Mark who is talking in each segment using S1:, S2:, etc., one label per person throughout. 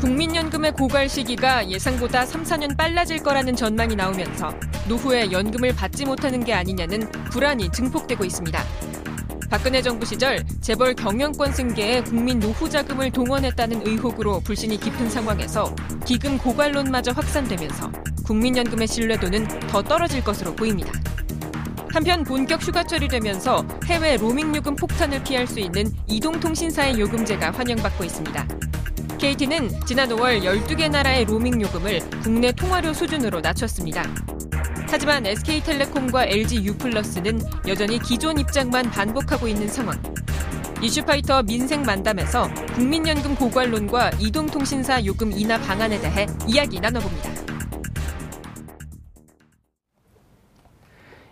S1: 국민연금의 고갈 시기가 예상보다 3, 4년 빨라질 거라는 전망이 나오면서 노후에 연금을 받지 못하는 게 아니냐는 불안이 증폭되고 있습니다. 박근혜 정부 시절 재벌 경영권 승계에 국민 노후 자금을 동원했다는 의혹으로 불신이 깊은 상황에서 기금 고갈론마저 확산되면서 국민연금의 신뢰도는 더 떨어질 것으로 보입니다. 한편 본격 휴가철이 되면서 해외 로밍 요금 폭탄을 피할 수 있는 이동통신사의 요금제가 환영받고 있습니다. KT는 지난 5월 12개 나라의 로밍 요금을 국내 통화료 수준으로 낮췄습니다. 하지만 SK텔레콤과 LG U+는 여전히 기존 입장만 반복하고 있는 상황. 이슈파이터 민생 만담에서 국민연금 고갈론과 이동통신사 요금 인하 방안에 대해 이야기 나눠봅니다.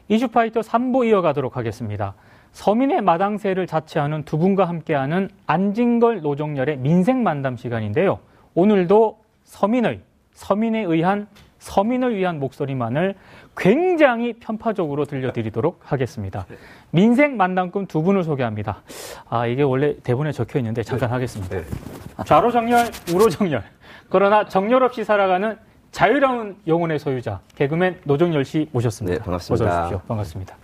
S2: 이슈파이터 3부 이어가도록 하겠습니다. 서민의 마당새를 자처하는 두 분과 함께하는 안진걸 노정열의 민생 만담 시간인데요. 오늘도 서민의, 서민에 의한, 서민을 위한 목소리만을 굉장히 편파적으로 들려드리도록 하겠습니다. 민생 만담꾼 두 분을 소개합니다. 아, 이게 원래 대본에 적혀 있는데 잠깐
S3: 네.
S2: 하겠습니다. 좌로 정렬, 우로 정렬. 그러나 정렬 없이 살아가는 자유로운 영혼의 소유자, 개그맨 노정열 씨 모셨습니다.
S3: 네, 반갑습니다.
S2: 어서 오십시오. 반갑습니다.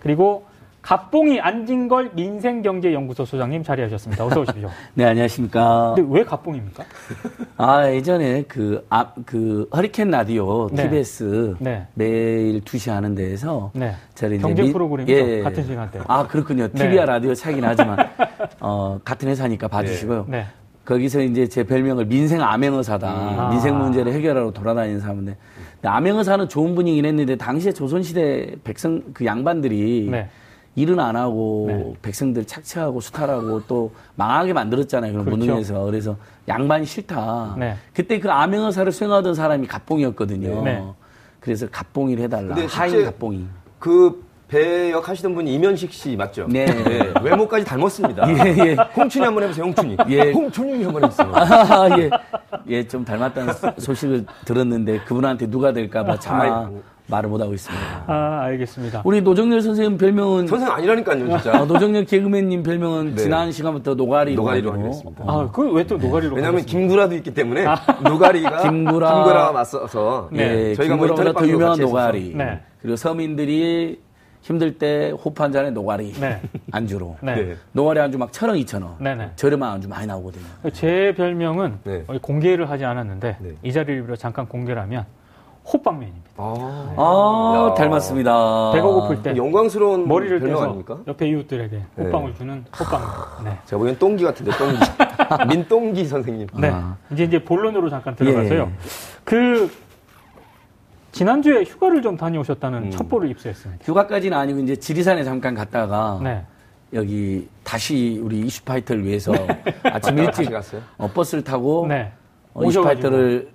S2: 그리고 갑봉이 안진걸 민생경제연구소 소장님 자리하셨습니다. 어서 오십시오.
S4: 네, 안녕하십니까.
S2: 근데 왜 갑봉입니까?
S4: 아, 예전에 그, 앞, 그, 허리케인 라디오,
S2: 네.
S4: TBS
S2: 네.
S4: 매일 2시 하는 데에서
S2: 네.
S4: 저를 이제
S2: 경제
S4: 민-
S2: 프로그램이죠. 같은 시간대.
S4: 아, 그렇군요.
S2: 네.
S4: TV와 라디오 차이긴 하지만, 어, 같은 회사니까 봐주시고요.
S2: 네.
S4: 거기서 이제 제 별명을 민생 암행어사다.
S2: 아.
S4: 민생 문제를 해결하러 돌아다니는 사람인데, 암행어사는 좋은 분이긴 했는데, 당시에 조선시대 백성, 그 양반들이
S2: 네.
S4: 일은 안 하고
S2: 네.
S4: 백성들 착취하고 수탈하고 또 망하게 만들었잖아요. 그런
S2: 그렇죠.
S4: 무능에서. 그래서 양반이 싫다.
S2: 네.
S4: 그때 그 암행어사를 수행하던 사람이 갑봉이었거든요.
S2: 네.
S4: 그래서 갑봉이를 해달라. 하인 갑봉이.
S3: 그 배역 하시던 분이 이면식 씨 맞죠?
S4: 네.
S3: 외모까지 닮았습니다.
S4: 예, 예.
S3: 홍춘이 한번 해보세요, 홍춘이.
S4: 예.
S3: 홍춘이 한번 해보세요.
S4: 아, 예. 예, 좀 닮았다는 소- 소식을 들었는데 그분한테 누가 될까봐 차마
S3: 아이고.
S4: 말을 못하고 있습니다.
S2: 아, 알겠습니다.
S4: 우리 노정렬 선생님 별명은
S3: 선생 아니라니까요, 진짜.
S4: 어, 노정렬 개그맨님 별명은
S3: 네.
S4: 지난 시간부터 노가리로
S3: 노가리로. 하겠습니다.
S2: 아, 그왜또 노가리로
S3: 왜냐하면
S2: 가겠습니까?
S3: 김구라도 있기 때문에 노가리가
S4: 김구라.
S3: 김구라와 맞서서
S2: 네.
S4: 예,
S3: 저희가 뭐
S4: 김구라보다 더 유명한 노가리.
S2: 네.
S4: 그리고 서민들이 힘들 때 호프 한 잔에 노가리
S2: 네.
S4: 안주로.
S2: 네.
S3: 네.
S4: 노가리 안주 막 천 원, 이천 원.
S2: 네네.
S4: 저렴한 안주 많이 나오거든요.
S2: 제 별명은
S3: 네.
S2: 공개를 하지 않았는데
S3: 네.
S2: 이 자리를 빌어 잠깐 공개를 하면 호빵맨입니다.
S3: 아,
S4: 아,
S3: 야.
S4: 닮았습니다.
S2: 배가 고플 때
S3: 영광스러운
S2: 머리를 떼서
S3: 아닙니까?
S2: 옆에 이웃들에게 호빵을 주는 호빵맨. 네.
S3: 제가 보기엔 똥기 같은데, 똥기. 민똥기 선생님.
S2: 네.
S4: 아.
S2: 이제 이제 본론으로 잠깐 들어가서요.
S4: 예.
S2: 그 지난주에 휴가를 좀 다녀오셨다는
S3: 음.
S2: 첩보를 입수했습니다.
S4: 휴가까지는 아니고 이제 지리산에 잠깐 갔다가
S2: 네.
S4: 여기 다시 우리 이슈파이터를 위해서 아침
S3: 다시
S4: 일찍
S3: 갔어요?
S4: 어, 버스를 타고
S2: 네.
S4: 어, 이슈파이터를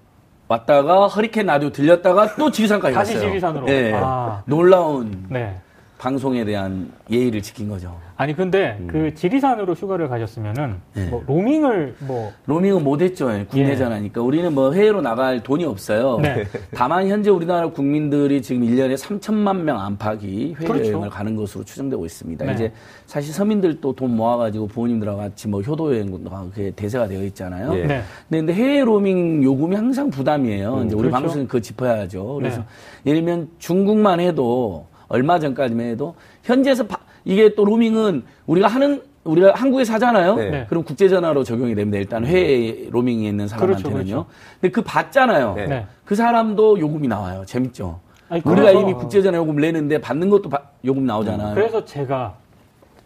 S4: 왔다가 허리케인 라디오 들렸다가 또 지리산까지
S2: 다시
S4: 갔어요.
S2: 지리산으로?
S4: 예.
S2: 아.
S4: 놀라운
S2: 네.
S4: 방송에 대한 예의를 지킨 거죠.
S2: 아니 근데 그 지리산으로 휴가를 가셨으면은
S4: 네.
S2: 뭐 로밍을 뭐
S4: 로밍은 못했죠. 국내
S2: 예.
S4: 전화니까. 우리는 뭐 해외로 나갈 돈이 없어요.
S2: 네.
S4: 다만 현재 우리나라 국민들이 지금 1년에 3천만 명 안팎이 해외여행을
S2: 그렇죠.
S4: 가는 것으로 추정되고 있습니다.
S2: 네.
S4: 이제 사실 서민들도 돈 모아가지고 부모님들하고 같이 뭐 효도 여행도 하고 그게 대세가 되어 있잖아요.
S3: 예.
S2: 네.
S4: 근데 해외 로밍 요금이 항상 부담이에요. 이제 우리
S2: 그렇죠.
S4: 방송은 그거 짚어야죠. 그래서
S2: 네.
S4: 예를 들면 중국만 해도 얼마 전까지만 해도 현지에서 바- 이게 또 로밍은 우리가 하는 우리가 한국에서 하잖아요.
S3: 네.
S2: 네.
S4: 그럼 국제 전화로 적용이 됩니다. 일단 해외 로밍에 있는 사람한테는요.
S2: 그렇죠, 그렇죠.
S4: 근데 그 받잖아요.
S3: 네.
S2: 네.
S4: 그 사람도 요금이 나와요. 재밌죠.
S2: 아니,
S4: 우리가
S2: 그래서-
S4: 이미 국제 전화 요금 내는데 받는 것도 바- 요금 나오잖아요.
S2: 그래서 제가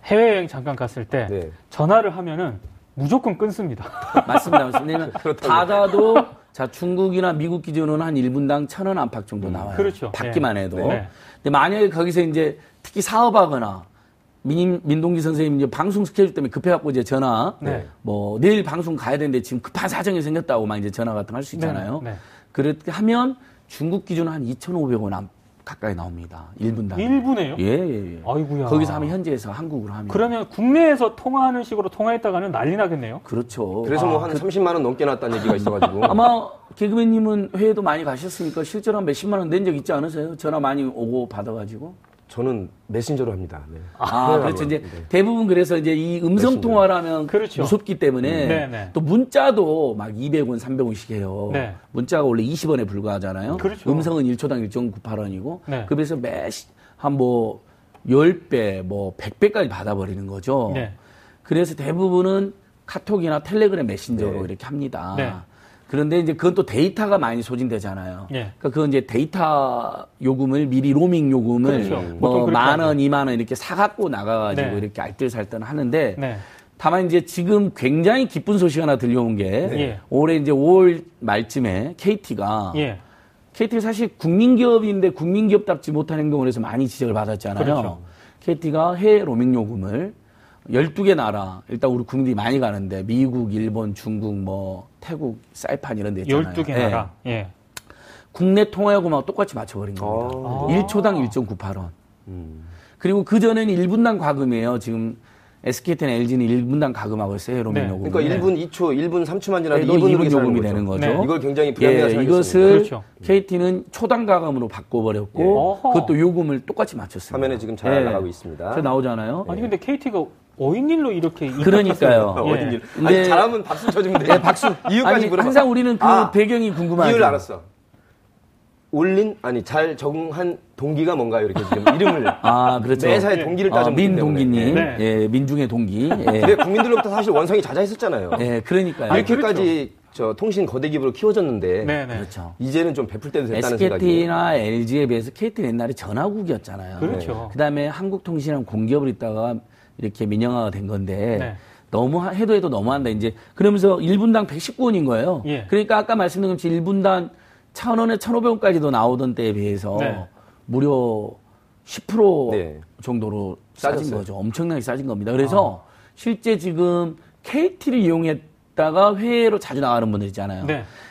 S2: 해외 여행 잠깐 갔을 때
S3: 네.
S2: 전화를 하면은 무조건 끊습니다.
S4: 맞습니다. 맞습니다.
S3: 그렇다고.
S4: 받아도 자 중국이나 미국 기준으로는 한 1분당 천원 안팎 정도 나와요.
S2: 그렇죠.
S4: 받기만
S2: 네.
S4: 해도.
S2: 네.
S4: 근데 만약에 거기서 이제 특히 사업하거나 민, 민동기 선생님 이제 방송 스케줄 때문에 급해갖고 이제 전화
S2: 네.
S4: 뭐 내일 방송 가야 되는데 지금 급한 사정이 생겼다고 막 이제 전화 같은 거 할 수 있잖아요.
S2: 네, 네.
S4: 그렇게 하면 중국 기준 한 2,500원 안- 가까이 나옵니다. 1분당.
S2: 1분에요?
S4: 예, 예, 예.
S2: 아이고야.
S4: 거기서 하면 현지에서 한국으로 하면.
S2: 그러면 국내에서 통화하는 식으로 통화했다가는 난리 나겠네요.
S4: 그렇죠.
S3: 그래서 뭐한 30만 원 넘게 났다는 얘기가 있어가지고.
S4: 아마 개그맨님은 회의도 많이 가셨으니까 실제로 한 몇십만 원 낸 적 있지 않으세요? 전화 많이 오고 받아가지고.
S3: 저는 메신저로 합니다. 네.
S4: 아. 그렇죠. 이제
S3: 네.
S4: 대부분 그래서 이제 이 음성. 통화라면
S2: 그렇죠.
S4: 무섭기 때문에
S2: 네, 네.
S4: 또 문자도 막 200원, 300원씩 해요.
S2: 네.
S4: 문자가 원래 20원에 불과하잖아요.
S2: 그렇죠.
S4: 음성은 1초당 1.98원이고
S2: 네.
S4: 그래서 매한뭐 10배, 뭐 100배까지 받아버리는 거죠.
S2: 네.
S4: 그래서 대부분은 카톡이나 텔레그램 메신저로
S3: 네.
S4: 이렇게 합니다.
S2: 네.
S4: 그런데 이제 그건 또 데이터가 많이 소진되잖아요.
S2: 예.
S4: 그러니까 그건 이제 데이터 요금을 미리 로밍 요금을
S2: 그렇죠. 보통
S4: 뭐
S2: 그렇게
S4: 만
S2: 하죠.
S4: 원, 이만 원 이렇게 사갖고 나가가지고
S2: 네.
S4: 이렇게 알뜰살뜰 하는데
S2: 네.
S4: 다만 이제 지금 굉장히 기쁜 소식 하나 들려온 게
S2: 예.
S4: 올해 이제 5월 말쯤에 KT가
S2: 예.
S4: KT가 사실 국민기업인데 국민기업답지 못한 행동을 해서 많이 지적을 받았잖아요.
S2: 그렇죠.
S4: KT가 해외 로밍 요금을 12개 나라, 일단 우리 국민들이 많이 가는데 미국, 일본, 중국, 뭐 태국, 사이판 이런 데 있잖아요.
S2: 12개
S4: 예.
S2: 나라. 예.
S4: 국내 통화요금하고 똑같이 맞춰버린 겁니다.
S3: 아.
S4: 1초당 1.98원.
S3: 음.
S4: 그리고 그전에는 1분당 과금이에요. 지금 SKT나 LG는 1분당 과금하고 있어요. 로밍
S2: 네.
S4: 요금.
S3: 그러니까 1분 2초, 1분 3초만 지나도
S4: 네,
S3: 2분
S4: 이분 요금이 되는 거죠.
S2: 네.
S3: 이걸 굉장히
S4: 예,
S3: 생각했습니다.
S4: 이것을
S2: 그렇죠.
S4: KT는 초당 과금으로 바꿔버렸고
S2: 예.
S4: 그것도 요금을 똑같이 맞췄습니다.
S3: 화면에 지금 잘
S4: 예.
S3: 나가고 있습니다.
S4: 저 나오잖아요.
S2: 아니 근데 KT가 어인일로 이렇게
S4: 그러니까요.
S3: 어,
S2: 예.
S3: 어딘 일?
S4: 근데-
S3: 아니, 잘하면 박수 쳐주면 돼요.
S4: 예, 박수.
S3: 이유까지
S4: 아니,
S3: 물어봐.
S4: 항상 우리는 그
S3: 아,
S4: 배경이 궁금하죠.
S3: 이유를 알았어. 올린 아니 잘 적응한 동기가 뭔가요? 이렇게 지금 이름을
S4: 아, 그렇죠.
S3: 매사에 동기를
S4: 아,
S3: 따져
S4: 민 동기님,
S2: 네.
S4: 예, 민중의 동기. 예,
S3: 근데 국민들로부터 사실 원성이 자자했었잖아요.
S4: 예, 그러니까요.
S3: 이렇게까지 저 통신 거대 기부로 키워졌는데
S2: 네네.
S4: 그렇죠.
S3: 이제는 좀 베풀 때도 됐다는 생각이.
S4: SKT나 LG에 비해서 KT는 옛날에 전화국이었잖아요.
S2: 그렇죠.
S4: 그다음에 한국통신이랑 공기업을 있다가 이렇게 민영화가 된 건데
S2: 네.
S4: 너무 하- 해도 해도 너무한다. 이제 그러면서 1분당 119원인 거예요.
S2: 예.
S4: 그러니까 아까 말씀드린 것처럼 1분당 1,000원에 1,500원까지도 나오던 때에 비해서
S2: 네.
S4: 무려 10%
S3: 네.
S4: 정도로 싸진
S3: 싸졌어요.
S4: 거죠. 엄청나게 싸진 겁니다. 그래서 실제 지금 KT를 이용했다가 해외로 자주 나가는 분들 있잖아요.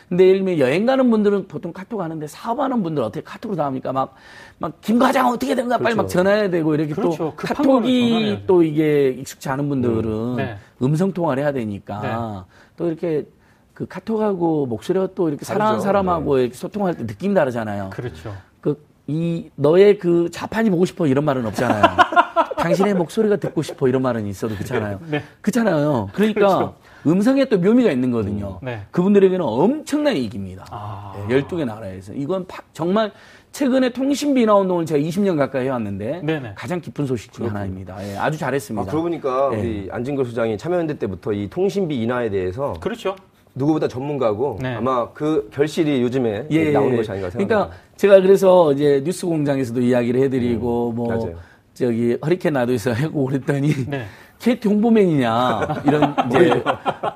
S2: 네.
S4: 근데 예를 들면 여행 가는 분들은 보통 카톡 하는데 사업하는 분들은 어떻게 카톡으로 나옵니까? 막, 막, 김 과장 어떻게 된 거야? 빨리 막 전화해야 되고 이렇게
S2: 그렇죠.
S4: 또 카톡이. 또 이게 익숙치 않은 분들은
S2: 네.
S4: 음성 통화를 해야 되니까 또 이렇게 그 카톡하고 목소리가 또 이렇게 사랑하는. 사람하고 이렇게 소통할 때 느낌이 다르잖아요.
S2: 그렇죠.
S4: 그, 이, 너의 그 자판이 보고 싶어 이런 말은 없잖아요. 당신의 목소리가 듣고 싶어 이런 말은 있어도 그렇잖아요.
S2: 네.
S4: 그렇잖아요. 그러니까 음성에 또 묘미가 있는 거거든요.
S2: 네.
S4: 그분들에게는 엄청난 이익입니다.
S2: 아.
S4: 네, 12개 나라에서. 이건 파- 정말 최근에 통신비 인하 운동을 제가 20년 가까이 해왔는데
S2: 네네.
S4: 가장 깊은 소식 중에 하나입니다. 예, 아주
S3: 아,
S4: 잘했습니다.
S3: 그러고 보니까
S4: 예.
S3: 우리 안진걸 소장이 참여연대 때부터 이 통신비 인하에 대해서
S2: 그렇죠.
S3: 누구보다 전문가고
S2: 네.
S3: 아마 그 결실이 요즘에
S4: 예,
S3: 나오는
S4: 예.
S3: 것이 아닌가 생각합니다.
S4: 그러니까 제가 그래서 이제 뉴스 공장에서도 이야기를 해드리고 뭐
S3: 맞아요.
S4: 저기 허리케인 나도에서 하고 그랬더니
S2: 네.
S4: KT 홍보맨이냐 이런 이제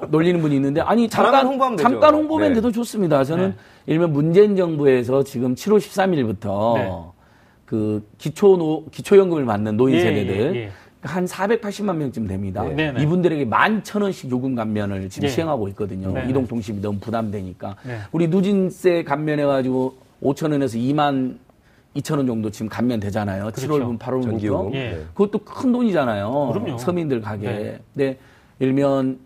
S4: 놀리는 분이 있는데 아니 잠깐
S3: 홍보하면 되죠.
S4: 잠깐 홍보맨
S3: 네.
S4: 돼도 좋습니다. 저는
S2: 네.
S4: 일면 문재인 정부에서 지금 7월 13일부터
S2: 네.
S4: 그 기초 노 기초연금을 받는 노인
S2: 예,
S4: 세대들
S2: 예, 예.
S4: 한 480만 명쯤 됩니다.
S3: 네.
S2: 네, 네.
S4: 이분들에게 만 천 원씩 요금 감면을 지금
S2: 예.
S4: 시행하고 있거든요.
S2: 네, 네.
S4: 이동 통신비 너무 부담되니까.
S2: 네.
S4: 우리 누진세 감면해 가지고 5천 원에서 2만 2천 원 정도 지금 감면 되잖아요.
S2: 그렇죠.
S4: 7월분, 8월분부터.
S3: 전기요금.
S2: 예.
S3: 네.
S4: 그것도 큰 돈이잖아요.
S2: 그럼요.
S4: 서민들 가계.
S2: 네.
S4: 근데 일면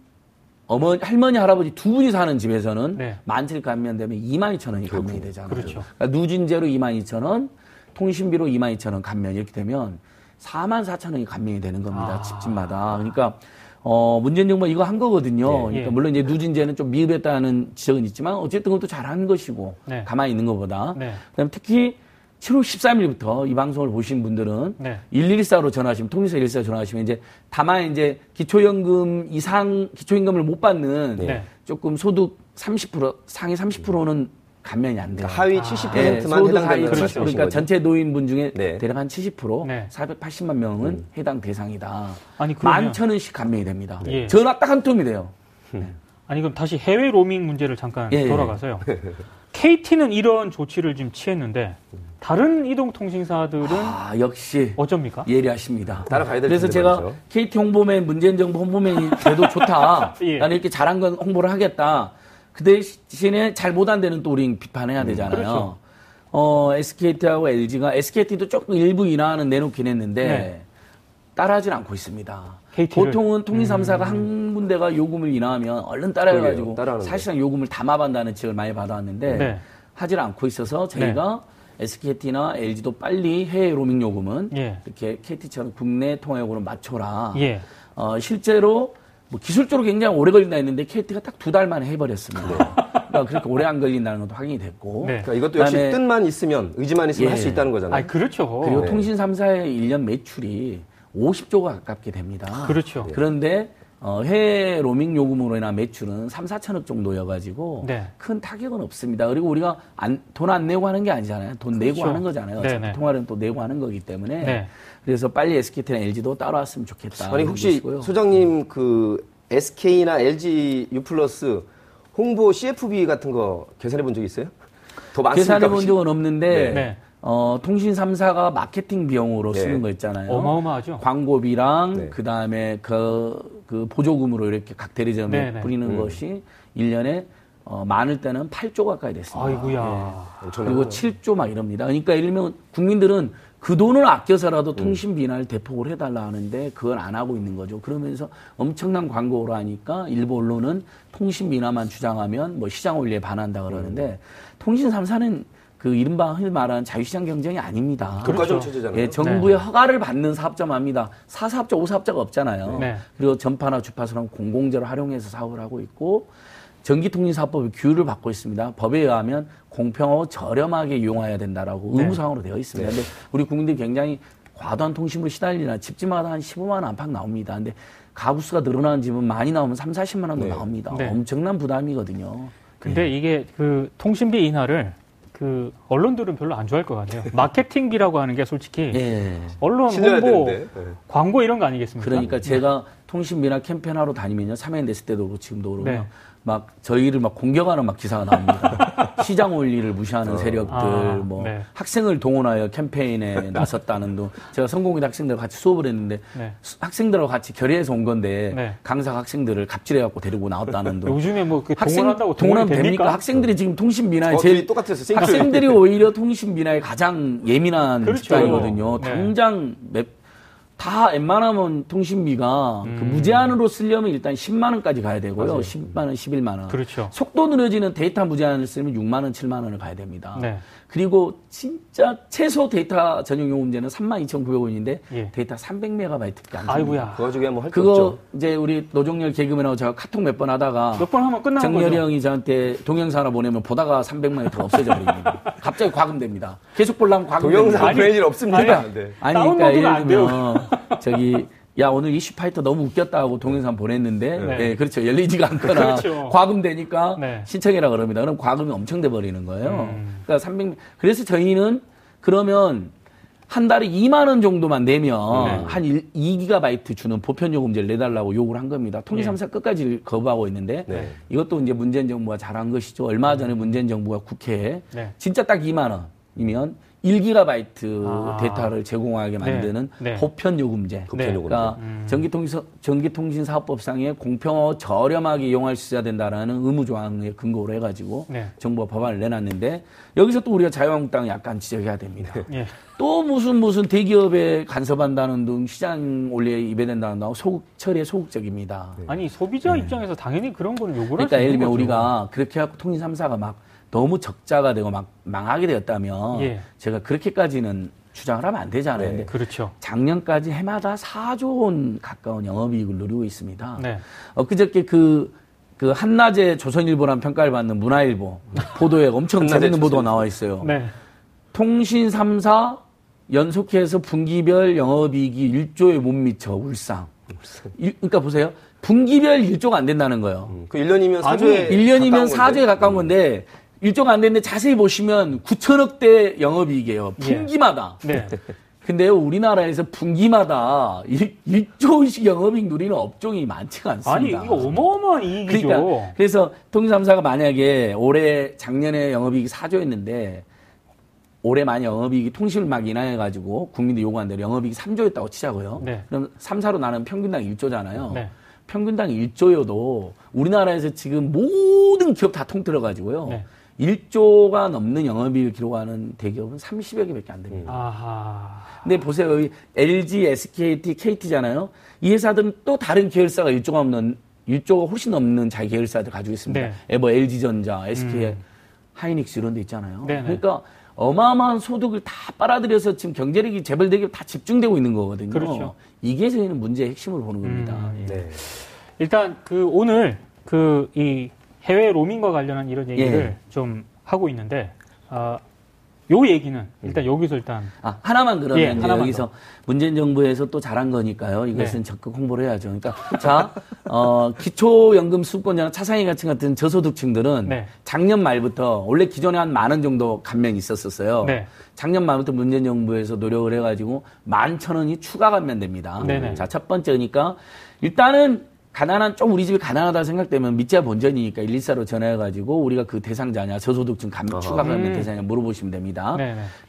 S4: 어머니, 할머니, 할아버지 두 분이 사는 집에서는
S2: 네.
S4: 만칠 감면 되면 2만 2천 원이 감면이 되잖아요.
S2: 그렇죠.
S4: 그러니까 누진제로 2만 2천 원, 통신비로 2만 2천 원 감면 이렇게 되면 4만 4천 원이 감면이 되는 겁니다.
S2: 아.
S4: 집집마다. 그러니까 어, 문재인 정부가 이거 한 거거든요.
S2: 예,
S4: 그러니까
S2: 예.
S4: 물론 이제 누진제는 좀 미흡했다는 지적은 있지만 어쨌든 그것도 잘한 것이고
S2: 네.
S4: 가만히 있는 것보다.
S2: 네.
S4: 그다음에 특히 7월 13일부터 이 방송을 보신 분들은
S2: 네.
S4: 114로 전화하시면 통신사 114 전화하시면 이제 다만 이제 기초연금 이상 기초연금을 못 받는
S2: 네.
S4: 조금 소득 30% 상위 30%는 감면이 안 돼요.
S3: 그러니까 하위 70%만
S4: 예, 소득 하위
S3: 해당되는
S4: 70%
S3: 말씀이신
S4: 그러니까
S3: 거죠?
S4: 전체 노인분 중에
S3: 네.
S4: 대략 한 70%
S2: 네.
S4: 480만 명은 해당 대상이다.
S2: 아니, 그러면-
S4: 만천 원씩 감면이 됩니다.
S2: 예.
S4: 전화 딱 한 통이 돼요.
S2: 아니 그럼 다시 해외 로밍 문제를 잠깐
S4: 예, 예.
S2: 돌아가서요. KT는 이런 조치를 지금 취했는데 다른 이동통신사들은
S4: 아 역시
S2: 어쩝니까?
S4: 예리하십니다.
S3: 따라가야 될
S4: 그래서 제가
S3: 말이죠.
S4: KT 홍보맨, 문재인 정부 홍보맨이 돼도 좋다.
S2: 예.
S4: 나는 이렇게 잘한 건 홍보를 하겠다. 그 대신에 잘못한 데는 또 우린 비판해야 되잖아요.
S2: 그렇죠.
S4: 어, SKT하고 LG가 SKT도 조금 일부 인하는 내놓긴 했는데
S2: 네.
S4: 따라하질 않고 있습니다.
S2: KT 를?
S4: 보통은 통일삼사가 한 군데가 요금을 인하하면 얼른 따라해가지고. 사실상 요금을 담아간다는 지적을 많이 받아왔는데
S2: 네.
S4: 하질 않고 있어서 저희가 SKT나 LG도 빨리 해외 로밍 요금은
S2: 예.
S4: 이렇게 KT처럼 국내 통화 요금을 맞춰라.
S2: 예.
S4: 어, 실제로 뭐 기술적으로 굉장히 오래 걸린다 했는데 KT가 딱 두 달 만에 해버렸습니다. 그러니까 그렇게 오래 안 걸린다는 것도 확인이 됐고.
S2: 네.
S3: 그러니까 이것도 역시
S4: 그다음에
S3: 뜻만 있으면 의지만 있으면
S4: 예.
S3: 할수 있다는 거잖아요.
S2: 아, 그렇죠.
S4: 그리고
S3: 네.
S4: 통신 3사의 1년 매출이 50조가 가깝게 됩니다.
S2: 그렇죠.
S4: 그런데 어, 해외 로밍 요금으로 인한 매출은 3, 4천억 정도여가지고
S2: 네.
S4: 큰 타격은 없습니다. 그리고 우리가 돈 안 내고 하는 게 아니잖아요. 돈 내고
S2: 그렇죠.
S4: 하는 거잖아요.
S2: 네,
S4: 어차피
S2: 네.
S4: 통화료는 또 내고 하는 거기 때문에
S2: 네.
S4: 그래서 빨리 SKT나 LG도 따라왔으면 좋겠다.
S3: 아니 혹시
S4: 것이고요.
S3: 소장님 그 SK나 LG U 플러스 홍보 CFB 같은 거 계산해 본 적 있어요? 더 많습니까?
S4: 계산해 본? 적은 없는데
S2: 네.
S4: 어, 통신 3사가 마케팅 비용으로
S3: 네.
S4: 쓰는 거 있잖아요.
S2: 어마어마하죠.
S4: 광고비랑
S3: 네.
S4: 그다음에 그, 그 보조금으로 이렇게 각 대리점에
S2: 네, 네.
S4: 뿌리는
S3: 음.
S4: 것이 1년에 어, 많을 때는 8조 가까이 됐습니다.
S2: 아이고야.
S3: 엄청나요.
S4: 그리고 7조 막 이럽니다. 그러니까 예를 들면 국민들은 그 돈을 아껴서라도 통신 비난을 대폭을 해달라 하는데 그걸 안 하고 있는 거죠. 그러면서 엄청난 광고를 하니까 일부 언론은 통신 비난만 주장하면 뭐 시장 원리에 반한다 그러는데 통신 3사는 그 이른바 흔히 말하는 자유시장 경쟁이 아닙니다.
S3: 국가적
S2: 그렇죠.
S3: 체제잖아요.
S4: 예, 정부의 허가를 받는 사업자만 합니다. 사사업자, 오사업자가 없잖아요.
S2: 네.
S4: 그리고 전파나 주파수는 공공재를 활용해서 사업을 하고 있고 전기통신사업법의 규율을 받고 있습니다. 법에 의하면 공평하고 저렴하게 이용해야 된다라고
S2: 네.
S4: 의무사항으로 되어 있습니다. 근데 우리 국민들이 굉장히 과도한 통신으로 시달리나 집집마다 한 15만 원 안팎 나옵니다. 근데 가구수가 늘어나는 집은 많이 나오면 3, 40만 원도
S3: 네.
S4: 나옵니다.
S2: 네.
S4: 엄청난 부담이거든요.
S2: 근데 이게 그 통신비 인하를 그 언론들은 별로 안 좋아할 것 같아요. 마케팅비라고 하는 게 솔직히
S4: 예.
S2: 언론 홍보.
S3: 네.
S2: 광고 이런 거 아니겠습니까?
S4: 그러니까 제가 통신비나 캠페인 하러 다니면요. 참여연 됐을 때도 그렇고 지금도 그러고요.
S2: 네.
S4: 막 저희를 막 공격하는 막 기사가 나옵니다. 시장 원리를 무시하는 세력들,
S2: 아,
S4: 뭐
S2: 네.
S4: 학생을 동원하여 캠페인에 나섰다는 둥. 제가 성공회대 학생들 같이 수업을 했는데
S2: 네.
S4: 수- 학생들하고 같이 결의해서 온 건데
S2: 네.
S4: 강사 학생들을 갑질해갖고 데리고 나왔다는 둥.
S2: 요즘에 뭐그
S4: 학생
S2: 동원한다고
S4: 동원하면
S2: 동원이
S4: 됩니까?
S2: 됩니까?
S4: 학생들이 지금 통신비 인하에
S3: 어,
S4: 제일
S3: 똑같았어요.
S4: 학생들이 오히려 통신비 인하에 가장 예민한
S2: 그렇죠.
S4: 집단이거든요.
S2: 네.
S4: 당장 맵- 다 웬만하면 통신비가 그 무제한으로 쓰려면 일단 10만 원까지 가야 되고요.
S3: 맞아요.
S4: 10만 원, 11만 원.
S2: 그렇죠.
S4: 속도 느려지는 데이터 무제한을 쓰면 6만 원, 7만 원을 가야 됩니다.
S2: 네.
S4: 그리고 진짜 최소 데이터 전용 요금제는 32,900원인데
S2: 예.
S4: 데이터 300메가바이트밖에 안.
S2: 아이고야.
S3: 그 와중에 뭐할 게
S4: 그거
S3: 없죠.
S4: 이제 우리 노정렬 개그맨하고 제가 카톡 몇 번 하다가
S2: 몇 번 하면 끝나는
S4: 정렬이
S2: 거죠.
S4: 형이 저한테 동영상 하나 보내면 보다가 300메가가 없어져 버립니다. 갑자기 과금됩니다. 계속 보려면 과금.
S3: 동영상
S2: 아니,
S3: 그럴 일 없습니다.
S2: 아니,
S3: 네.
S4: 아니 그러니까 예를
S2: 안 돼요.
S4: 들면 저기 야 오늘 이슈 파이터 너무 웃겼다고 동영상 보냈는데
S2: 네.
S4: 네, 그렇죠 열리지가 않거나
S2: 그렇죠.
S4: 과금되니까
S2: 네.
S4: 신청해라 그럽니다. 그럼 과금이 엄청 돼 버리는 거예요.
S2: 음.
S4: 그러니까 300 그래서 저희는 그러면 한 달에 2만 원 정도만 내면
S2: 네.
S4: 한 1, 2기가바이트 주는 보편 요금제를 내달라고 요구를 한 겁니다.
S2: 예.
S4: 통일삼사 끝까지 거부하고 있는데
S3: 네.
S4: 이것도 이제 문재인 정부가 잘한 것이죠. 얼마 전에 문재인 정부가 국회에
S2: 네.
S4: 진짜 딱 2만 원이면 1기가바이트
S2: 아.
S4: 데이터를 제공하게 만드는
S2: 네. 네.
S4: 보편 요금제.
S3: 보편 요금제.
S4: 그러니까 전기통신 전기통신 사업법상에 공평하고 저렴하게 이용할 수 있어야 된다라는 의무 조항에 근거로 해 가지고
S2: 네.
S4: 정부가 법안을 내놨는데 여기서 또 우리가 자유한국당 약간 지적해야 됩니다.
S2: 예.
S4: 또 무슨 무슨 대기업에 간섭한다는 등 시장 원리에 입에된다는 등 소극 처리에 소극적입니다.
S2: 아니 소비자 입장에서 당연히 그런 거는 요구를
S4: 네. 그러니까 예를 들면. 우리가 그렇게 해갖고 통신 3사가 막 너무 적자가 되고 막 망하게 되었다면
S2: 예.
S4: 제가 그렇게까지는 주장을 하면 안 되잖아요.
S3: 네.
S2: 그렇죠.
S4: 작년까지 해마다 4조 원 가까운 영업이익을 누리고 있습니다.
S2: 네.
S4: 엊그저께 그, 그 한낮에 조선일보란 평가를 받는 문화일보 보도에 엄청 재밌는 보도가. 나와 있어요.
S2: 네.
S4: 통신 3사 연속해서 분기별 영업이익이 1조에 못 미쳐 울상. 일- 그러니까 보세요. 분기별 1조가 안 된다는 거예요.
S3: 음, 그 1년이면
S2: 아니,
S3: 4조에
S4: 1년이면 4조에 가까운 건데 1조가 안 됐는데 자세히 보시면 9천억대 영업이익이에요.
S2: 예.
S4: 분기마다.
S2: 네.
S4: 근데 우리나라에서 분기마다 1, 조원씩 영업이익 누리는 업종이 많지가
S2: 아니
S4: 않습니다.
S2: 이거 어마어마한 이익이죠.
S4: 그러니까 그래서 통신삼사가 만약에 올해 작년에 영업이익이 4조였는데 올해 만약 영업이익이 통신을 막 인하해가지고 국민들이 요구한 대로 영업이익이 3조였다고 치자고요.
S2: 네.
S4: 그럼 3사로 나는 평균당 1조잖아요.
S2: 네.
S4: 평균당 1조여도 우리나라에서 지금 모든 기업 다 통틀어가지고요.
S2: 네.
S4: 1조가 넘는 영업이익을 기록하는 대기업은 30여 개밖에 안 됩니다.
S2: 아하.
S4: 근데 보세요. 여기 LG, SKT, KT잖아요. 이 회사들은 또 다른 계열사가 1조가 넘는, 1조가 훨씬 넘는 자기 계열사들 가지고 있습니다.
S2: 네. 음.
S4: 에버, LG전자, SK, 하이닉스 이런 데 있잖아요.
S2: 네네.
S4: 그러니까 어마어마한 소득을 다 빨아들여서 지금 경제력이 재벌되게 다 집중되고 있는 거거든요.
S2: 그렇죠.
S4: 이게 저희는 문제의 핵심으로 보는 겁니다.
S2: 음,
S4: 예.
S3: 네.
S2: 일단 그 오늘 그 이 해외 로밍과 관련한 이런 얘기를
S4: 예.
S2: 좀 하고 있는데 아, 요 얘기는 일단 여기서 일단
S4: 아, 하나만 그러면
S2: 예, 하나만
S4: 여기서 문재인 정부에서 또 잘한 거니까요. 이것은
S2: 네.
S4: 적극 홍보를 해야죠. 그러니까 자, 어, 기초연금 수급권자나 차상위 같은 같은 저소득층들은
S2: 네.
S4: 작년 말부터 원래 기존에 한 만 원 정도 감면이 있었었어요.
S2: 네.
S4: 작년 말부터 문재인 정부에서 노력을 해가지고 만 천 원이 추가 감면됩니다.
S2: 네네.
S4: 자, 첫 번째니까 일단은 가난한 좀 우리 집이 가난하다 생각되면 밑자 본전이니까 114로 전화해가지고 우리가 그 대상자냐 저소득층 감, 추가 감면
S2: 음.
S4: 대상자 물어보시면 됩니다.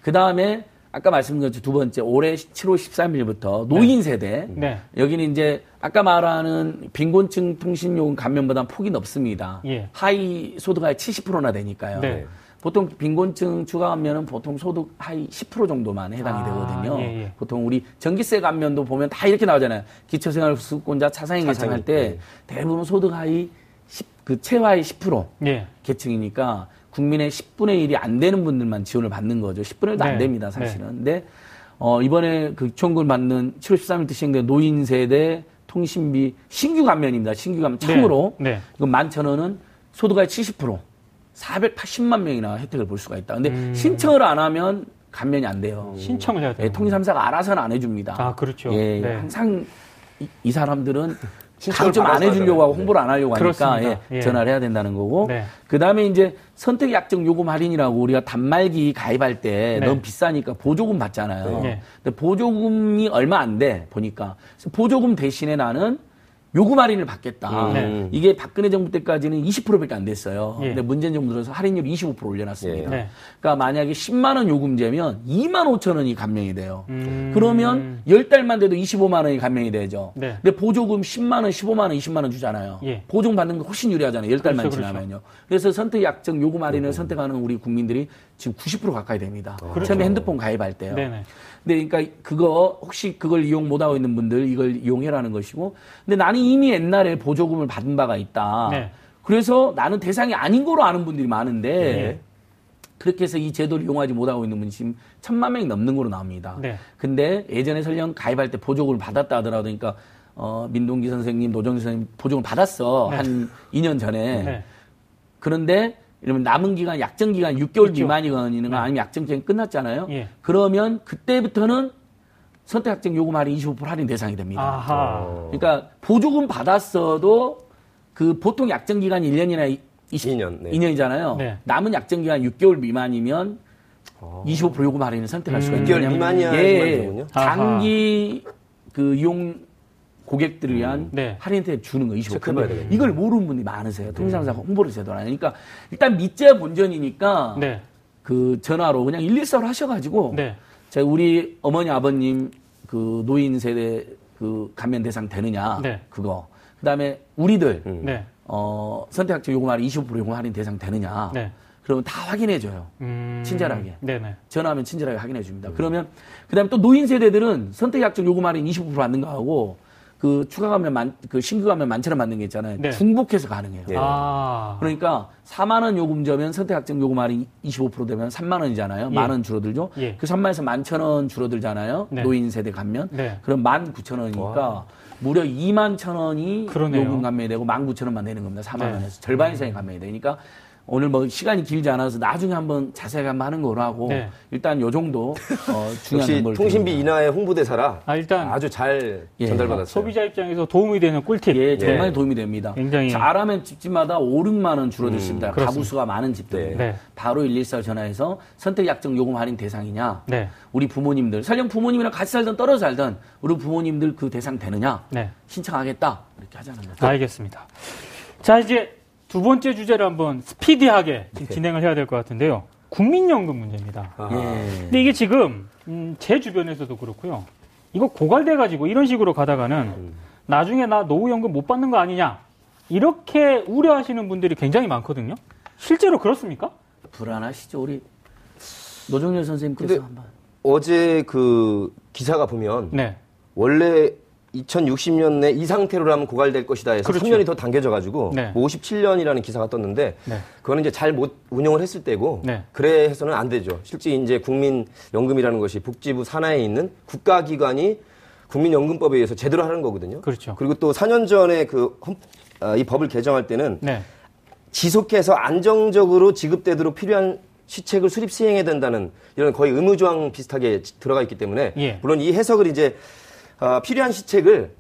S4: 그 다음에 아까 말씀드린 것처럼 두 번째 올해 7월 13일부터 노인 세대
S2: 네.
S4: 여기는 이제 아까 말하는 빈곤층 통신요금 감면보다 폭이 높습니다.
S2: 예.
S4: 하위 소득하위 70%나 되니까요.
S2: 네.
S4: 보통 빈곤층 추가 감면은 보통 소득 하위 10% 정도만 해당이
S2: 아,
S4: 되거든요.
S2: 예, 예.
S4: 보통 우리 전기세 감면도 보면 다 이렇게 나오잖아요. 기초생활수급권자 차상위
S3: 차상위,
S4: 계층 할 때
S3: 예.
S4: 대부분 소득 하위 10, 그 최하위 10%
S2: 예.
S4: 계층이니까 국민의 10분의 1이 안 되는 분들만 지원을 받는 거죠. 10분의 1도 안
S2: 네.
S4: 됩니다, 사실은. 근데 어, 이번에 그 지원금을 받는 7월 13일부터 시행된 노인 세대 통신비 신규 감면입니다. 신규 감면 참으로
S2: 네. 네.
S4: 이거 11,000원은 소득의 70% 480만 명이나 혜택을 볼 수가 있다. 근데
S2: 음.
S4: 신청을 안 하면 감면이 안 돼요.
S2: 신청을 해야 돼요.
S4: 예, 통일삼사가 알아서는 안 해줍니다.
S2: 아, 그렇죠.
S4: 예,
S2: 네.
S4: 항상 이, 이 사람들은 강점 안 해주려고 하고. 홍보를 안 하려고 하니까. 예,
S2: 예.
S4: 전화를 해야 된다는 거고
S2: 네.
S4: 그 다음에 이제 선택 약정 요금 할인이라고 우리가 단말기 가입할 때
S2: 네.
S4: 너무 비싸니까 보조금 받잖아요.
S2: 네.
S4: 근데 보조금이 얼마 안 돼 보니까 보조금 대신에 나는 요금 할인을 받겠다.
S2: 네.
S4: 이게 박근혜 정부 때까지는 20%밖에 안 됐어요.
S2: 예.
S4: 근데 문재인 정부 들어서 할인율 25% 올려놨습니다.
S2: 예. 네.
S4: 그러니까 만약에 10만 원 요금제면 2만 5천 원이 감면이 돼요.
S2: 음.
S4: 그러면 10달만 돼도 25만 원이 감면이 되죠.
S2: 네.
S4: 근데 보조금 10만 원, 15만 원, 20만 원 주잖아요.
S2: 예.
S4: 보조금 받는 게 훨씬 유리하잖아요. 10달만
S2: 그렇죠,
S4: 지나면요. 그래서 선택 약정 요금 할인을 선택하는 우리 국민들이 지금 90% 가까이 됩니다. 처음에 핸드폰 가입할 때요.
S2: 그렇죠. 네네.
S4: 근데 그러니까 그거 혹시 그걸 이용 못 하고 있는 분들 이걸 이용해라는 것이고. 근데 나는 이미 옛날에 보조금을 받은 바가 있다.
S2: 네.
S4: 그래서 나는 대상이 아닌 거로 아는 분들이 많은데
S2: 네.
S4: 그렇게 해서 이 제도를 이용하지 못하고 있는 분이 지금 천만 명이 넘는 거로 나옵니다.
S2: 네.
S4: 근데 예전에 설령 가입할 때 보조금을 받았다 하더라도 그러니까 어, 민동기 선생님, 노정희 선생님 보조금을 받았어.
S2: 네.
S4: 한 2년 전에.
S2: 네.
S4: 그런데 이러면 남은 기간 약정 기간 6개월
S2: 그렇죠.
S4: 미만이거나
S2: 네.
S4: 아니면 약정 기간이 끝났잖아요.
S2: 예.
S4: 그러면 그때부터는 선택 약정 요금 할인 25% 할인 대상이 됩니다.
S2: 아하.
S4: 그러니까 보조금 받았어도 그 보통 약정 기간이 1년이나 20,
S3: 2년, 네.
S4: 2년이잖아요.
S2: 네.
S4: 남은 약정 기간 6개월 미만이면 25% 요금 할인을 선택할 수가
S2: 음.
S4: 있는
S3: 6개월 미만이야
S4: 예. 장기 그 이용 고객들을 위한
S2: 네.
S4: 할인 혜택 주는 거 25%.
S3: 체크해봐야 되겠네요.
S4: 이걸 모르는 분이 많으세요. 통상사가 홍보를 제대로 안 하니까 일단 밑자 본전이니까
S2: 네.
S4: 그 전화로 그냥 114로 하셔가지고
S2: 네.
S4: 제가 우리 어머니 아버님 그 노인 세대 그 감면 대상 되느냐
S2: 네.
S4: 그거 그다음에 우리들
S2: 네.
S4: 어 선택약정 요금 할인 25% 요금 할인 대상 되느냐
S2: 네.
S4: 그러면 다 확인해 줘요
S2: 음.
S4: 친절하게.
S2: 네네.
S4: 전화하면 친절하게 확인해 줍니다 그러면 그다음에 또 노인 세대들은 선택약정 요금 할인 25% 받는 거 하고 그 추가 감면 만, 그 신규 감면 만천원 받는 게 있잖아요
S2: 네.
S4: 중복해서 가능해요
S3: 예.
S2: 아.
S4: 그러니까 4만 원 요금제면 선택약정 요금 할인 25% 되면 3만 원이잖아요.
S2: 예.
S4: 만원 줄어들죠.
S2: 예.
S4: 그 3만에서 11,000원 줄어들잖아요.
S2: 네.
S4: 노인 세대 감면.
S2: 네.
S4: 그럼 19,000원이니까 무려 2만 1,000원이
S2: 그러네요.
S4: 요금 감면이 되고 19,000원만 내는 겁니다. 4만
S2: 네.
S4: 원에서 절반 이상이 감면이 되니까 오늘 뭐 시간이 길지 않아서 나중에 한번 자세하게 한번 하는 거로 하고
S2: 네.
S4: 일단 요 정도 어, 중요한
S3: 역시
S4: 정보를
S3: 통신비
S4: 드립니다.
S3: 인하의 홍보대사라
S2: 아, 일단
S3: 아주 잘
S4: 예.
S3: 전달받았어요.
S2: 소비자 입장에서 도움이 되는 꿀팁.
S4: 예, 정말
S3: 예.
S4: 도움이 됩니다.
S2: 굉장히-
S4: 잘하면 집집마다 5, 6만 원 줄어들 수 있습니다.
S2: 그렇습니다.
S4: 가구수가 많은 집들.
S2: 네.
S4: 바로 114 전화해서 선택 약정 요금 할인 대상이냐?
S2: 네.
S4: 우리 부모님들, 설령 부모님이랑 같이 살든 떨어져 살든 우리 부모님들 그 대상 되느냐?
S2: 네.
S4: 신청하겠다. 이렇게 하자는 거죠.
S2: 알겠습니다. 자, 이제 두 번째 주제를 한번 스피디하게 진행을 해야 될 것 같은데요. 국민연금 문제입니다.
S3: 아,
S4: 예.
S2: 근데 이게 지금 음, 제 주변에서도 그렇고요. 이거 고갈돼 가지고 이런 식으로 가다가는 나중에 나 노후연금 못 받는 거 아니냐 이렇게 우려하시는 분들이 굉장히 많거든요. 실제로 그렇습니까?
S4: 불안하시죠, 우리 노정열 선생님께서 한번.
S3: 어제 그 기사가 보면
S2: 네.
S3: 원래 2060년에 이 상태로라면 고갈될 것이다 해서
S2: 그렇죠.
S3: 3년이 더 당겨져 가지고
S2: 네.
S3: 57년이라는 기사가 떴는데
S2: 네.
S3: 그거는 이제 잘 못 운영을 했을 때고
S2: 네.
S3: 그래 해서는 안 되죠. 실제 이제 국민연금이라는 것이 복지부 산하에 있는 국가기관이 국민연금법에 의해서 제대로 하는 거거든요.
S2: 그렇죠.
S3: 그리고 또 4년 전에 그 이 법을 개정할 때는
S2: 네.
S3: 지속해서 안정적으로 지급되도록 필요한 시책을 수립 시행해야 된다는 이런 거의 의무조항 비슷하게 들어가 있기 때문에
S2: 예.
S3: 물론 이 해석을 이제 아, 필요한 시책을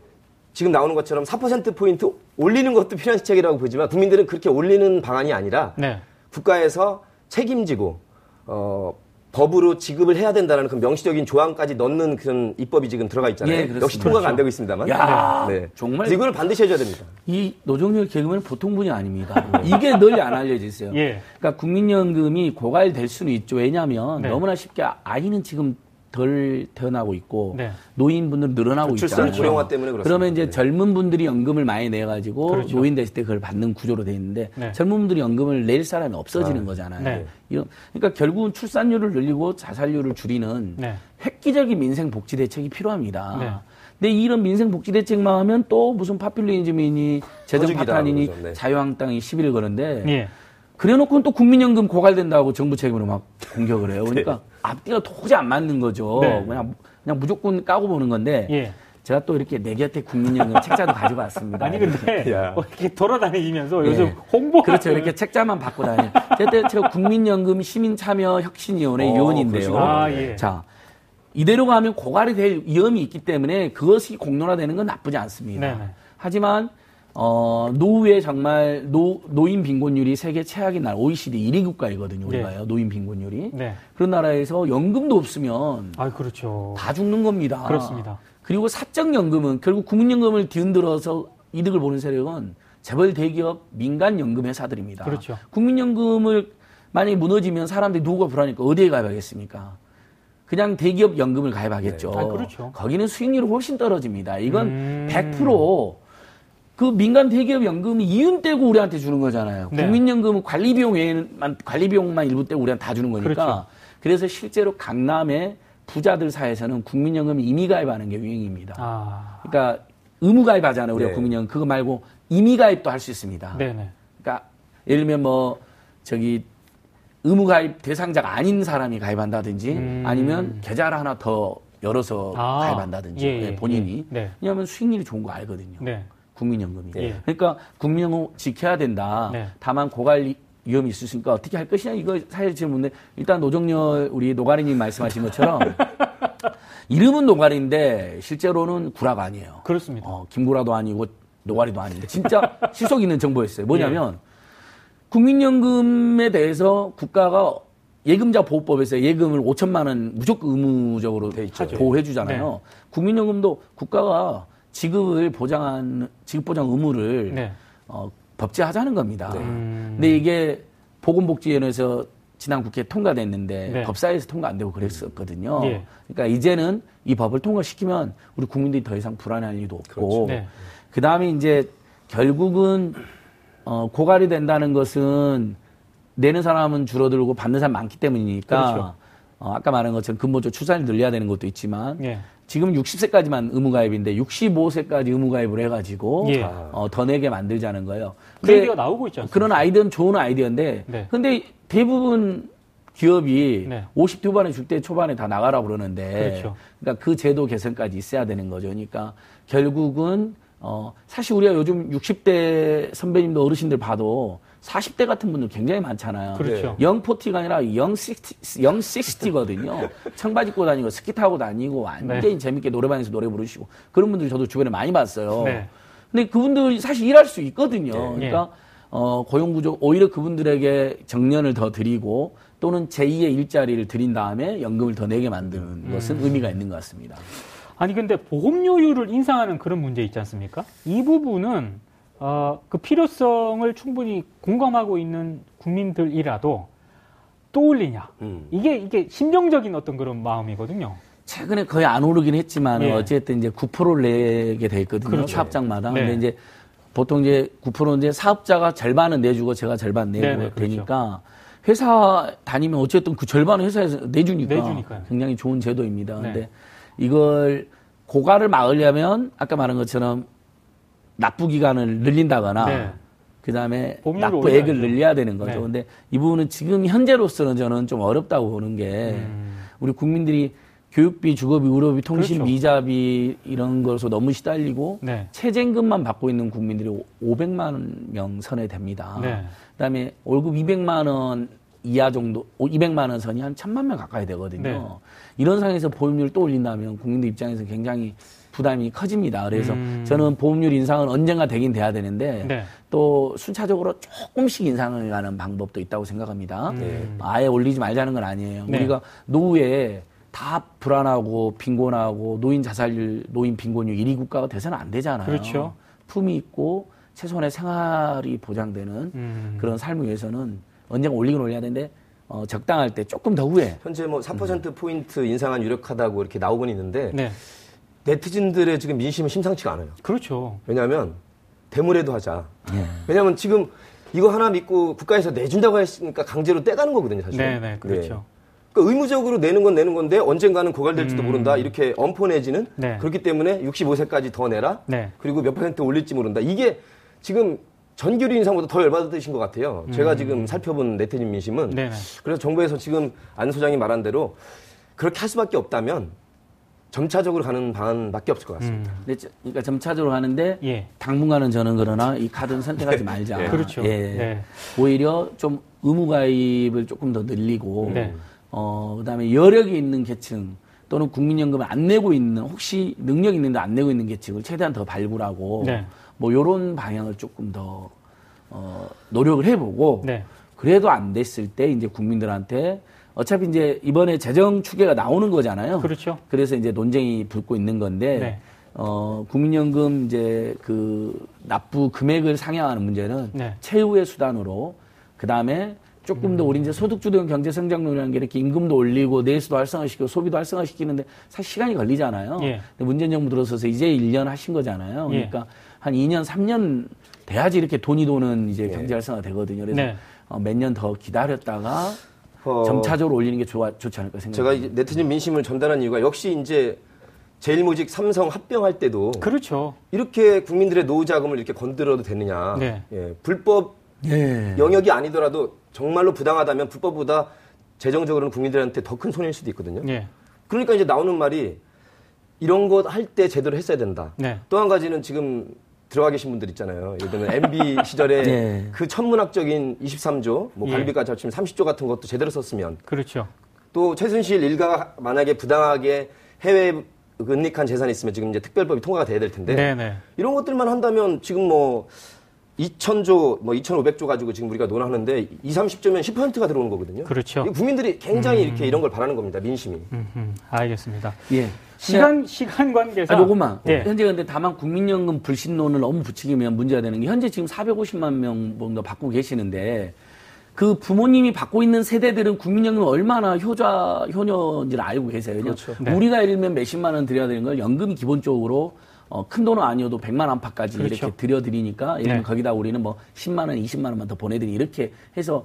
S3: 지금 나오는 것처럼 4%포인트 올리는 것도 필요한 시책이라고 보지만 국민들은 그렇게 올리는 방안이 아니라
S2: 네.
S3: 국가에서 책임지고 어, 법으로 지급을 해야 된다는 그 명시적인 조항까지 넣는 그런 입법이 지금 들어가 있잖아요.
S4: 예, 그렇습니다.
S3: 역시 통과가 안
S4: 그렇죠.
S3: 되고 있습니다만.
S4: 야,
S3: 네.
S4: 정말
S3: 이거는 반드시 해줘야 됩니다.
S4: 이 노정열 개그맨 보통 분이 아닙니다. 이게 널리 안 알려져 있어요.
S2: 예.
S4: 그러니까 국민연금이 고갈될 수는 있죠. 왜냐하면
S2: 네.
S4: 너무나 쉽게 아이는 지금 덜 태어나고 있고
S2: 네.
S4: 노인분들은 늘어나고
S3: 그 출산
S4: 있잖아요.
S3: 고령화 때문에 그렇습니다.
S4: 그러면 이제
S3: 네.
S4: 젊은 분들이 연금을 많이 내 가지고
S2: 그렇죠.
S4: 노인 됐을 때 그걸 받는 구조로 돼 있는데
S2: 네.
S4: 젊은 분들이 연금을 낼 사람이 없어지는 거잖아요.
S2: 네.
S4: 이런 그러니까 결국은 출산율을 늘리고 자살률을 줄이는
S2: 네.
S4: 획기적인 민생 복지 대책이 필요합니다.
S2: 네.
S4: 근데 이런 민생 복지 대책만 하면 또 무슨 파퓰리즘이니 재정 파탄이니.
S3: 네.
S4: 자유한국당이 시비를 거는데
S2: 예.
S4: 그래놓고는 또 국민연금 고갈된다고 정부 책임으로 막 공격을 해요. 그러니까 앞뒤가 도저히 안 맞는 거죠.
S2: 네.
S4: 그냥 그냥 무조건 까고 보는 건데
S2: 예.
S4: 제가 또 이렇게 내 곁에 국민연금 책자도 가지고 왔습니다.
S2: 아니 근데
S3: 야.
S2: 뭐 이렇게 돌아다니면서
S4: 예.
S2: 요즘 홍보
S4: 그렇죠. 이렇게 책자만 받고 다니. 제가 제가 국민연금 시민참여혁신위원회
S3: 어,
S4: 위원인데요.
S2: 아, 예.
S4: 자, 이대로 가면 고갈이 될 위험이 있기 때문에 그것이 공론화되는 건 나쁘지 않습니다.
S2: 네네.
S4: 하지만 어, 노후에 정말 노, 노인 빈곤율이 세계 최악인 나라 OECD 1위 국가이거든요. 우리가요. 노인 빈곤율이.
S2: 네.
S4: 그런 나라에서 연금도 없으면
S2: 아 그렇죠.
S4: 다 죽는 겁니다.
S2: 그렇습니다.
S4: 그리고 사적연금은 결국 국민연금을 뒤흔들어서 이득을 보는 세력은 재벌 대기업 민간 연금 회사들입니다.
S2: 그렇죠.
S4: 국민연금을 만약에 무너지면 사람들이 누구가 불안하니까 어디에 가입하겠습니까? 그냥 대기업 연금을 가입하겠죠.
S2: 네. 아, 그렇죠.
S4: 거기는 수익률이 훨씬 떨어집니다. 이건
S2: 음.
S4: 100% 그 민간 대기업 연금이 이윤 떼고 우리한테 주는 거잖아요.
S2: 네.
S4: 국민연금은 관리 비용 외에는 관리 비용만 일부 떼고 우리한테 다 주는 거니까.
S2: 그렇죠.
S4: 그래서 실제로 강남의 부자들 사이에서는 국민연금 임의 가입하는 게 유행입니다.
S2: 아.
S4: 그러니까 의무 가입하잖아요. 우리가
S3: 네.
S4: 국민연금 그거 말고 임의 가입도 할 수 있습니다.
S2: 네네.
S4: 그러니까 예를 들면 뭐 저기 의무 가입 대상자가 아닌 사람이 가입한다든지
S2: 음.
S4: 아니면 계좌를 하나 더 열어서
S2: 아.
S4: 가입한다든지
S2: 예, 예,
S4: 네, 본인이
S2: 예. 네.
S4: 왜냐하면 수익률이 좋은 거 알거든요.
S2: 네.
S4: 국민연금이.
S2: 예.
S4: 그러니까 국민연금 지켜야 된다.
S2: 네.
S4: 다만 고갈 위험이 있을 수 있으니까 어떻게 할 것이냐 이거 사실 질문인데 일단 노정열 우리 노가리님 말씀하신 것처럼 이름은 노가리인데 실제로는 구라가 아니에요.
S2: 그렇습니다.
S4: 어, 김구라도 아니고 노가리도 아닌데 진짜 실속 있는 정보였어요.
S2: 예.
S4: 뭐냐면 국민연금에 대해서 국가가 예금자 보호법에서 예금을 5천만 원 무조건 의무적으로
S3: 있죠.
S4: 보호해 주잖아요. 국민연금도 국가가 지급을 보장한 지급 보장 의무를
S2: 네.
S4: 어, 법제하자는 겁니다.
S2: 음.
S4: 근데 이게 보건복지위원회에서 지난 국회에 통과됐는데
S2: 네.
S4: 법사위에서 통과 안 되고 그랬었거든요.
S2: 예.
S4: 그러니까 이제는 이 법을 통과시키면 우리 국민들이 더 이상 불안할 일도 없고
S2: 그렇죠. 네.
S4: 그 다음에 이제 결국은 어, 고갈이 된다는 것은 내는 사람은 줄어들고 받는 사람 많기 때문이니까
S2: 그렇죠.
S4: 어, 아까 말한 것처럼 근본적 출산을 늘려야 되는 것도 있지만
S2: 예.
S4: 지금 60세까지만 의무가입인데 65세까지 의무가입을 해가지고
S2: 예.
S4: 어, 더 내게 만들자는 거예요.
S2: 그 얘기가 나오고 있지 않습니까?
S4: 그런 아이디어는 좋은 아이디어인데
S2: 네.
S4: 근데 대부분 기업이
S2: 네.
S4: 50 후반에 줄때 초반에 다 나가라 그러는데
S2: 그렇죠.
S4: 그러니까 그 제도 개선까지 있어야 되는 거죠. 그러니까 결국은 어 사실 우리가 요즘 60대 선배님들 어르신들 봐도 40대 같은 분들 굉장히 많잖아요.
S2: 그렇죠.
S4: 영포티가 아니라 영식티, 영식스티거든요. 청바지 입고 다니고 스키 타고 다니고 완전히 재밌게 노래방에서 노래 부르시고 그런 분들 저도 주변에 많이 봤어요.
S2: 네.
S4: 근데 그분들이 사실 일할 수 있거든요.
S2: 네.
S4: 그러니까 어, 고용구조 오히려 그분들에게 정년을 더 드리고 또는 제2의 일자리를 드린 다음에 연금을 더 내게 만드는
S2: 음.
S4: 것은 의미가 있는 것 같습니다.
S2: 아니 근데 보험료율을 인상하는 그런 문제 있지 않습니까? 이 부분은 어, 그 필요성을 충분히 공감하고 있는 국민들이라도 또 올리냐?
S3: 음.
S2: 이게 이게 심정적인 어떤 그런 마음이거든요.
S4: 최근에 거의 안 오르긴 했지만
S2: 예.
S4: 어쨌든 이제 9%를 내게 돼 있거든요.
S2: 그렇죠.
S4: 사업장마다.
S2: 네.
S4: 근데 이제 보통 이제 9% 이제 사업자가 절반은 내주고 제가 절반 내고
S2: 네네, 그렇죠.
S4: 되니까 회사 다니면 어쨌든 그 절반은 회사에서 내주니까
S2: 내주니까요.
S4: 굉장히 좋은 제도입니다.
S2: 네.
S4: 근데 이걸 고갈을 막으려면 아까 말한 것처럼 납부 기간을 늘린다거나
S2: 네.
S4: 그다음에 납부액을. 늘려야 되는 거죠.
S2: 네.
S4: 근데 이 부분은 지금 현재로서는 저는 좀 어렵다고 보는 게
S2: 음.
S4: 우리 국민들이 교육비, 주거비, 의료비, 통신,
S2: 그렇죠.
S4: 미자비 이런 것으로 너무 시달리고
S2: 네.
S4: 최저임금만 받고 있는 국민들이 500만 명 선에 됩니다.
S2: 네.
S4: 그다음에 월급 200만 원 이하 정도, 200만 원 선이 한 1000만 명 가까이 되거든요.
S2: 네.
S4: 이런 상황에서 보험료를 또 올린다면 국민들 입장에서 굉장히 부담이 커집니다. 그래서
S2: 음.
S4: 저는 보험료 인상은 언젠가 되긴 돼야 되는데
S2: 네.
S4: 또 순차적으로 조금씩 인상을 가는 방법도 있다고 생각합니다.
S3: 네.
S4: 아예 올리지 말자는 건 아니에요.
S2: 네.
S4: 우리가 노후에 다 불안하고 빈곤하고 노인 자살률, 노인 빈곤율 1위 국가가 돼서는 안 되잖아요.
S2: 그렇죠.
S4: 품이 있고 최소한의 생활이 보장되는
S2: 음.
S4: 그런 삶을 위해서는 언젠가 올리긴 올려야 되는데 어, 적당할 때 조금 더 후에
S3: 현재 뭐4% 포인트 인상안 유력하다고 이렇게 나오곤 있는데
S2: 네.
S3: 네티즌들의 지금 민심은 심상치가 않아요.
S2: 그렇죠.
S3: 왜냐하면 대물에도 하자.
S2: 예.
S3: 왜냐하면 지금 이거 하나 믿고 국가에서 내준다고 했으니까 강제로 떼가는 거거든요, 사실.
S2: 네, 네, 그렇죠.
S3: 그러니까 의무적으로 내는 건 내는 건데 언젠가는 고갈될지도
S2: 음.
S3: 모른다. 이렇게 엄포 내지는
S2: 네.
S3: 그렇기 때문에 65세까지 더 내라.
S2: 네.
S3: 그리고 몇 퍼센트 올릴지 모른다. 이게 지금 전교류 인상보다 더 열받으신 것 같아요. 제가 지금 살펴본 네티즌 민심은
S2: 음. 네, 네.
S3: 그래서 정부에서 지금 안 소장이 말한 대로 그렇게 할 수밖에 없다면 점차적으로 가는 방안밖에 없을 것 같습니다.
S2: 음.
S4: 근데 저- 그러니까 점차적으로 가는데
S2: 예.
S4: 당분간은 저는 그러나 이 카드는 선택하지 말자.
S3: 네.
S2: 그렇죠.
S4: 예.
S2: 네.
S4: 오히려 좀 의무 가입을 조금 더 늘리고
S2: 네.
S4: 어 그다음에 여력이 있는 계층 또는 국민연금을 안 내고 있는 혹시 능력 있는데 안 내고 있는 계층을 최대한 더 발굴하고
S2: 네.
S4: 뭐 요런 방향을 조금 더 어, 노력을 해보고
S2: 네.
S4: 그래도 안 됐을 때 이제 국민들한테 어차피 이제 이번에 재정 추계가 나오는 거잖아요.
S2: 그렇죠.
S4: 그래서 이제 논쟁이 붙고 있는 건데
S2: 네.
S4: 어, 국민연금 이제 그 납부 금액을 상향하는 문제는
S2: 네.
S4: 최후의 수단으로 그 다음에 조금 더 우리 이제 소득주도형 경제성장론이라는 게 이렇게 임금도 올리고 내수도 활성화시키고 소비도 활성화시키는데 사실 시간이 걸리잖아요.
S2: 예.
S4: 근데 문재인 정부 들어서서 이제 1년 하신 거잖아요.
S2: 예.
S4: 그러니까 한 2년, 3년 돼야지 이렇게 돈이 도는 이제
S3: 예.
S4: 경제 활성화 되거든요. 그래서
S2: 네.
S4: 어, 몇 년 더 기다렸다가
S3: 어,
S4: 점차적으로 올리는 게 좋아, 좋지 않을까
S3: 제가
S4: 생각합니다.
S3: 이제 네티즌 민심을 전달한 이유가 역시 이제 제일모직 삼성 합병할 때도
S2: 그렇죠.
S3: 이렇게 국민들의 노후 자금을 이렇게 건드려도 되느냐.
S2: 네.
S3: 예, 불법
S4: 예.
S3: 영역이 아니더라도 정말로 부당하다면 불법보다 재정적으로는 국민들한테 더 큰 손해일 수도 있거든요.
S2: 예.
S3: 그러니까 이제 나오는 말이 이런 것 할 때 제대로 했어야 된다.
S2: 네.
S3: 또한 가지는 지금 들어가 계신 분들 있잖아요. 예를 들면 MB 시절에
S4: 네.
S3: 그 천문학적인 23조, 뭐
S2: 예.
S3: 관리비까지 합치면 30조 같은 것도 제대로 썼으면
S2: 그렇죠.
S3: 또 최순실 일가가 만약에 부당하게 해외 은닉한 재산이 있으면 지금 이제 특별법이 통과가 돼야 될 텐데
S2: 네, 네.
S3: 이런 것들만 한다면 지금 뭐 2,000조, 뭐 2,500조 가지고 지금 우리가 논하는데 2, 30조면 10%가 들어오는 거거든요.
S2: 그렇죠.
S3: 국민들이 굉장히 이렇게 이런 걸 바라는 겁니다. 민심이.
S2: 음, 음, 알겠습니다.
S4: 예.
S2: 시간 시간 관계상
S4: 아, 요것만.
S2: 예.
S4: 현재 근데 다만 국민연금 불신론을 너무 붙이면 문제가 되는 게 현재 지금 450만 명 정도 받고 계시는데 그 부모님이 받고 있는 세대들은 국민연금 얼마나 효자 효녀인지를 알고 계세요.
S3: 그렇죠.
S2: 네.
S4: 우리가 예를 들면 몇십만 원 드려야 되는 걸 연금이 기본적으로 어, 큰 돈은 아니어도 100만 원파까지
S2: 그렇죠.
S4: 이렇게 드려드리니까 예를 들면
S2: 네.
S4: 거기다 우리는 뭐 10만 원, 20만 원만 더 보내드리 이렇게 해서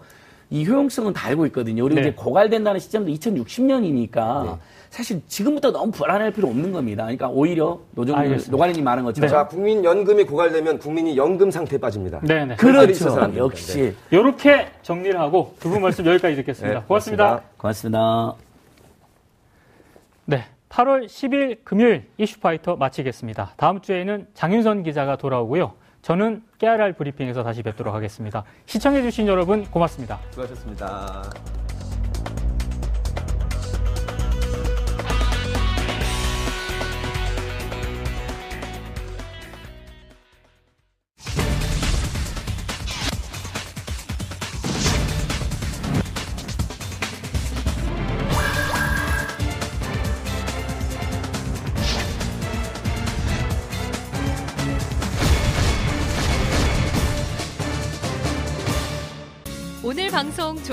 S4: 이 효용성은 다 알고 있거든요. 우리가
S2: 네.
S4: 이제 고갈된다는 시점도 2060년이니까 사실 지금부터 너무 불안할 필요 없는 겁니다. 그러니까 오히려 노정
S2: 알겠습니다.
S4: 노관리님 말한 것처럼
S3: 자, 국민 연금이 고갈되면 국민이 연금 상태에 빠집니다.
S2: 네, 네.
S4: 그렇죠. 역시
S2: 이렇게 정리를 하고 두 분 말씀 여기까지 듣겠습니다.
S3: 네,
S2: 고맙습니다.
S4: 고맙습니다.
S2: 네. 8월 10일 금요일 이슈파이터 마치겠습니다. 다음 주에는 장윤선 기자가 돌아오고요. 저는 깨알알 브리핑에서 다시 뵙도록 하겠습니다. 시청해주신 여러분 고맙습니다.
S3: 수고하셨습니다.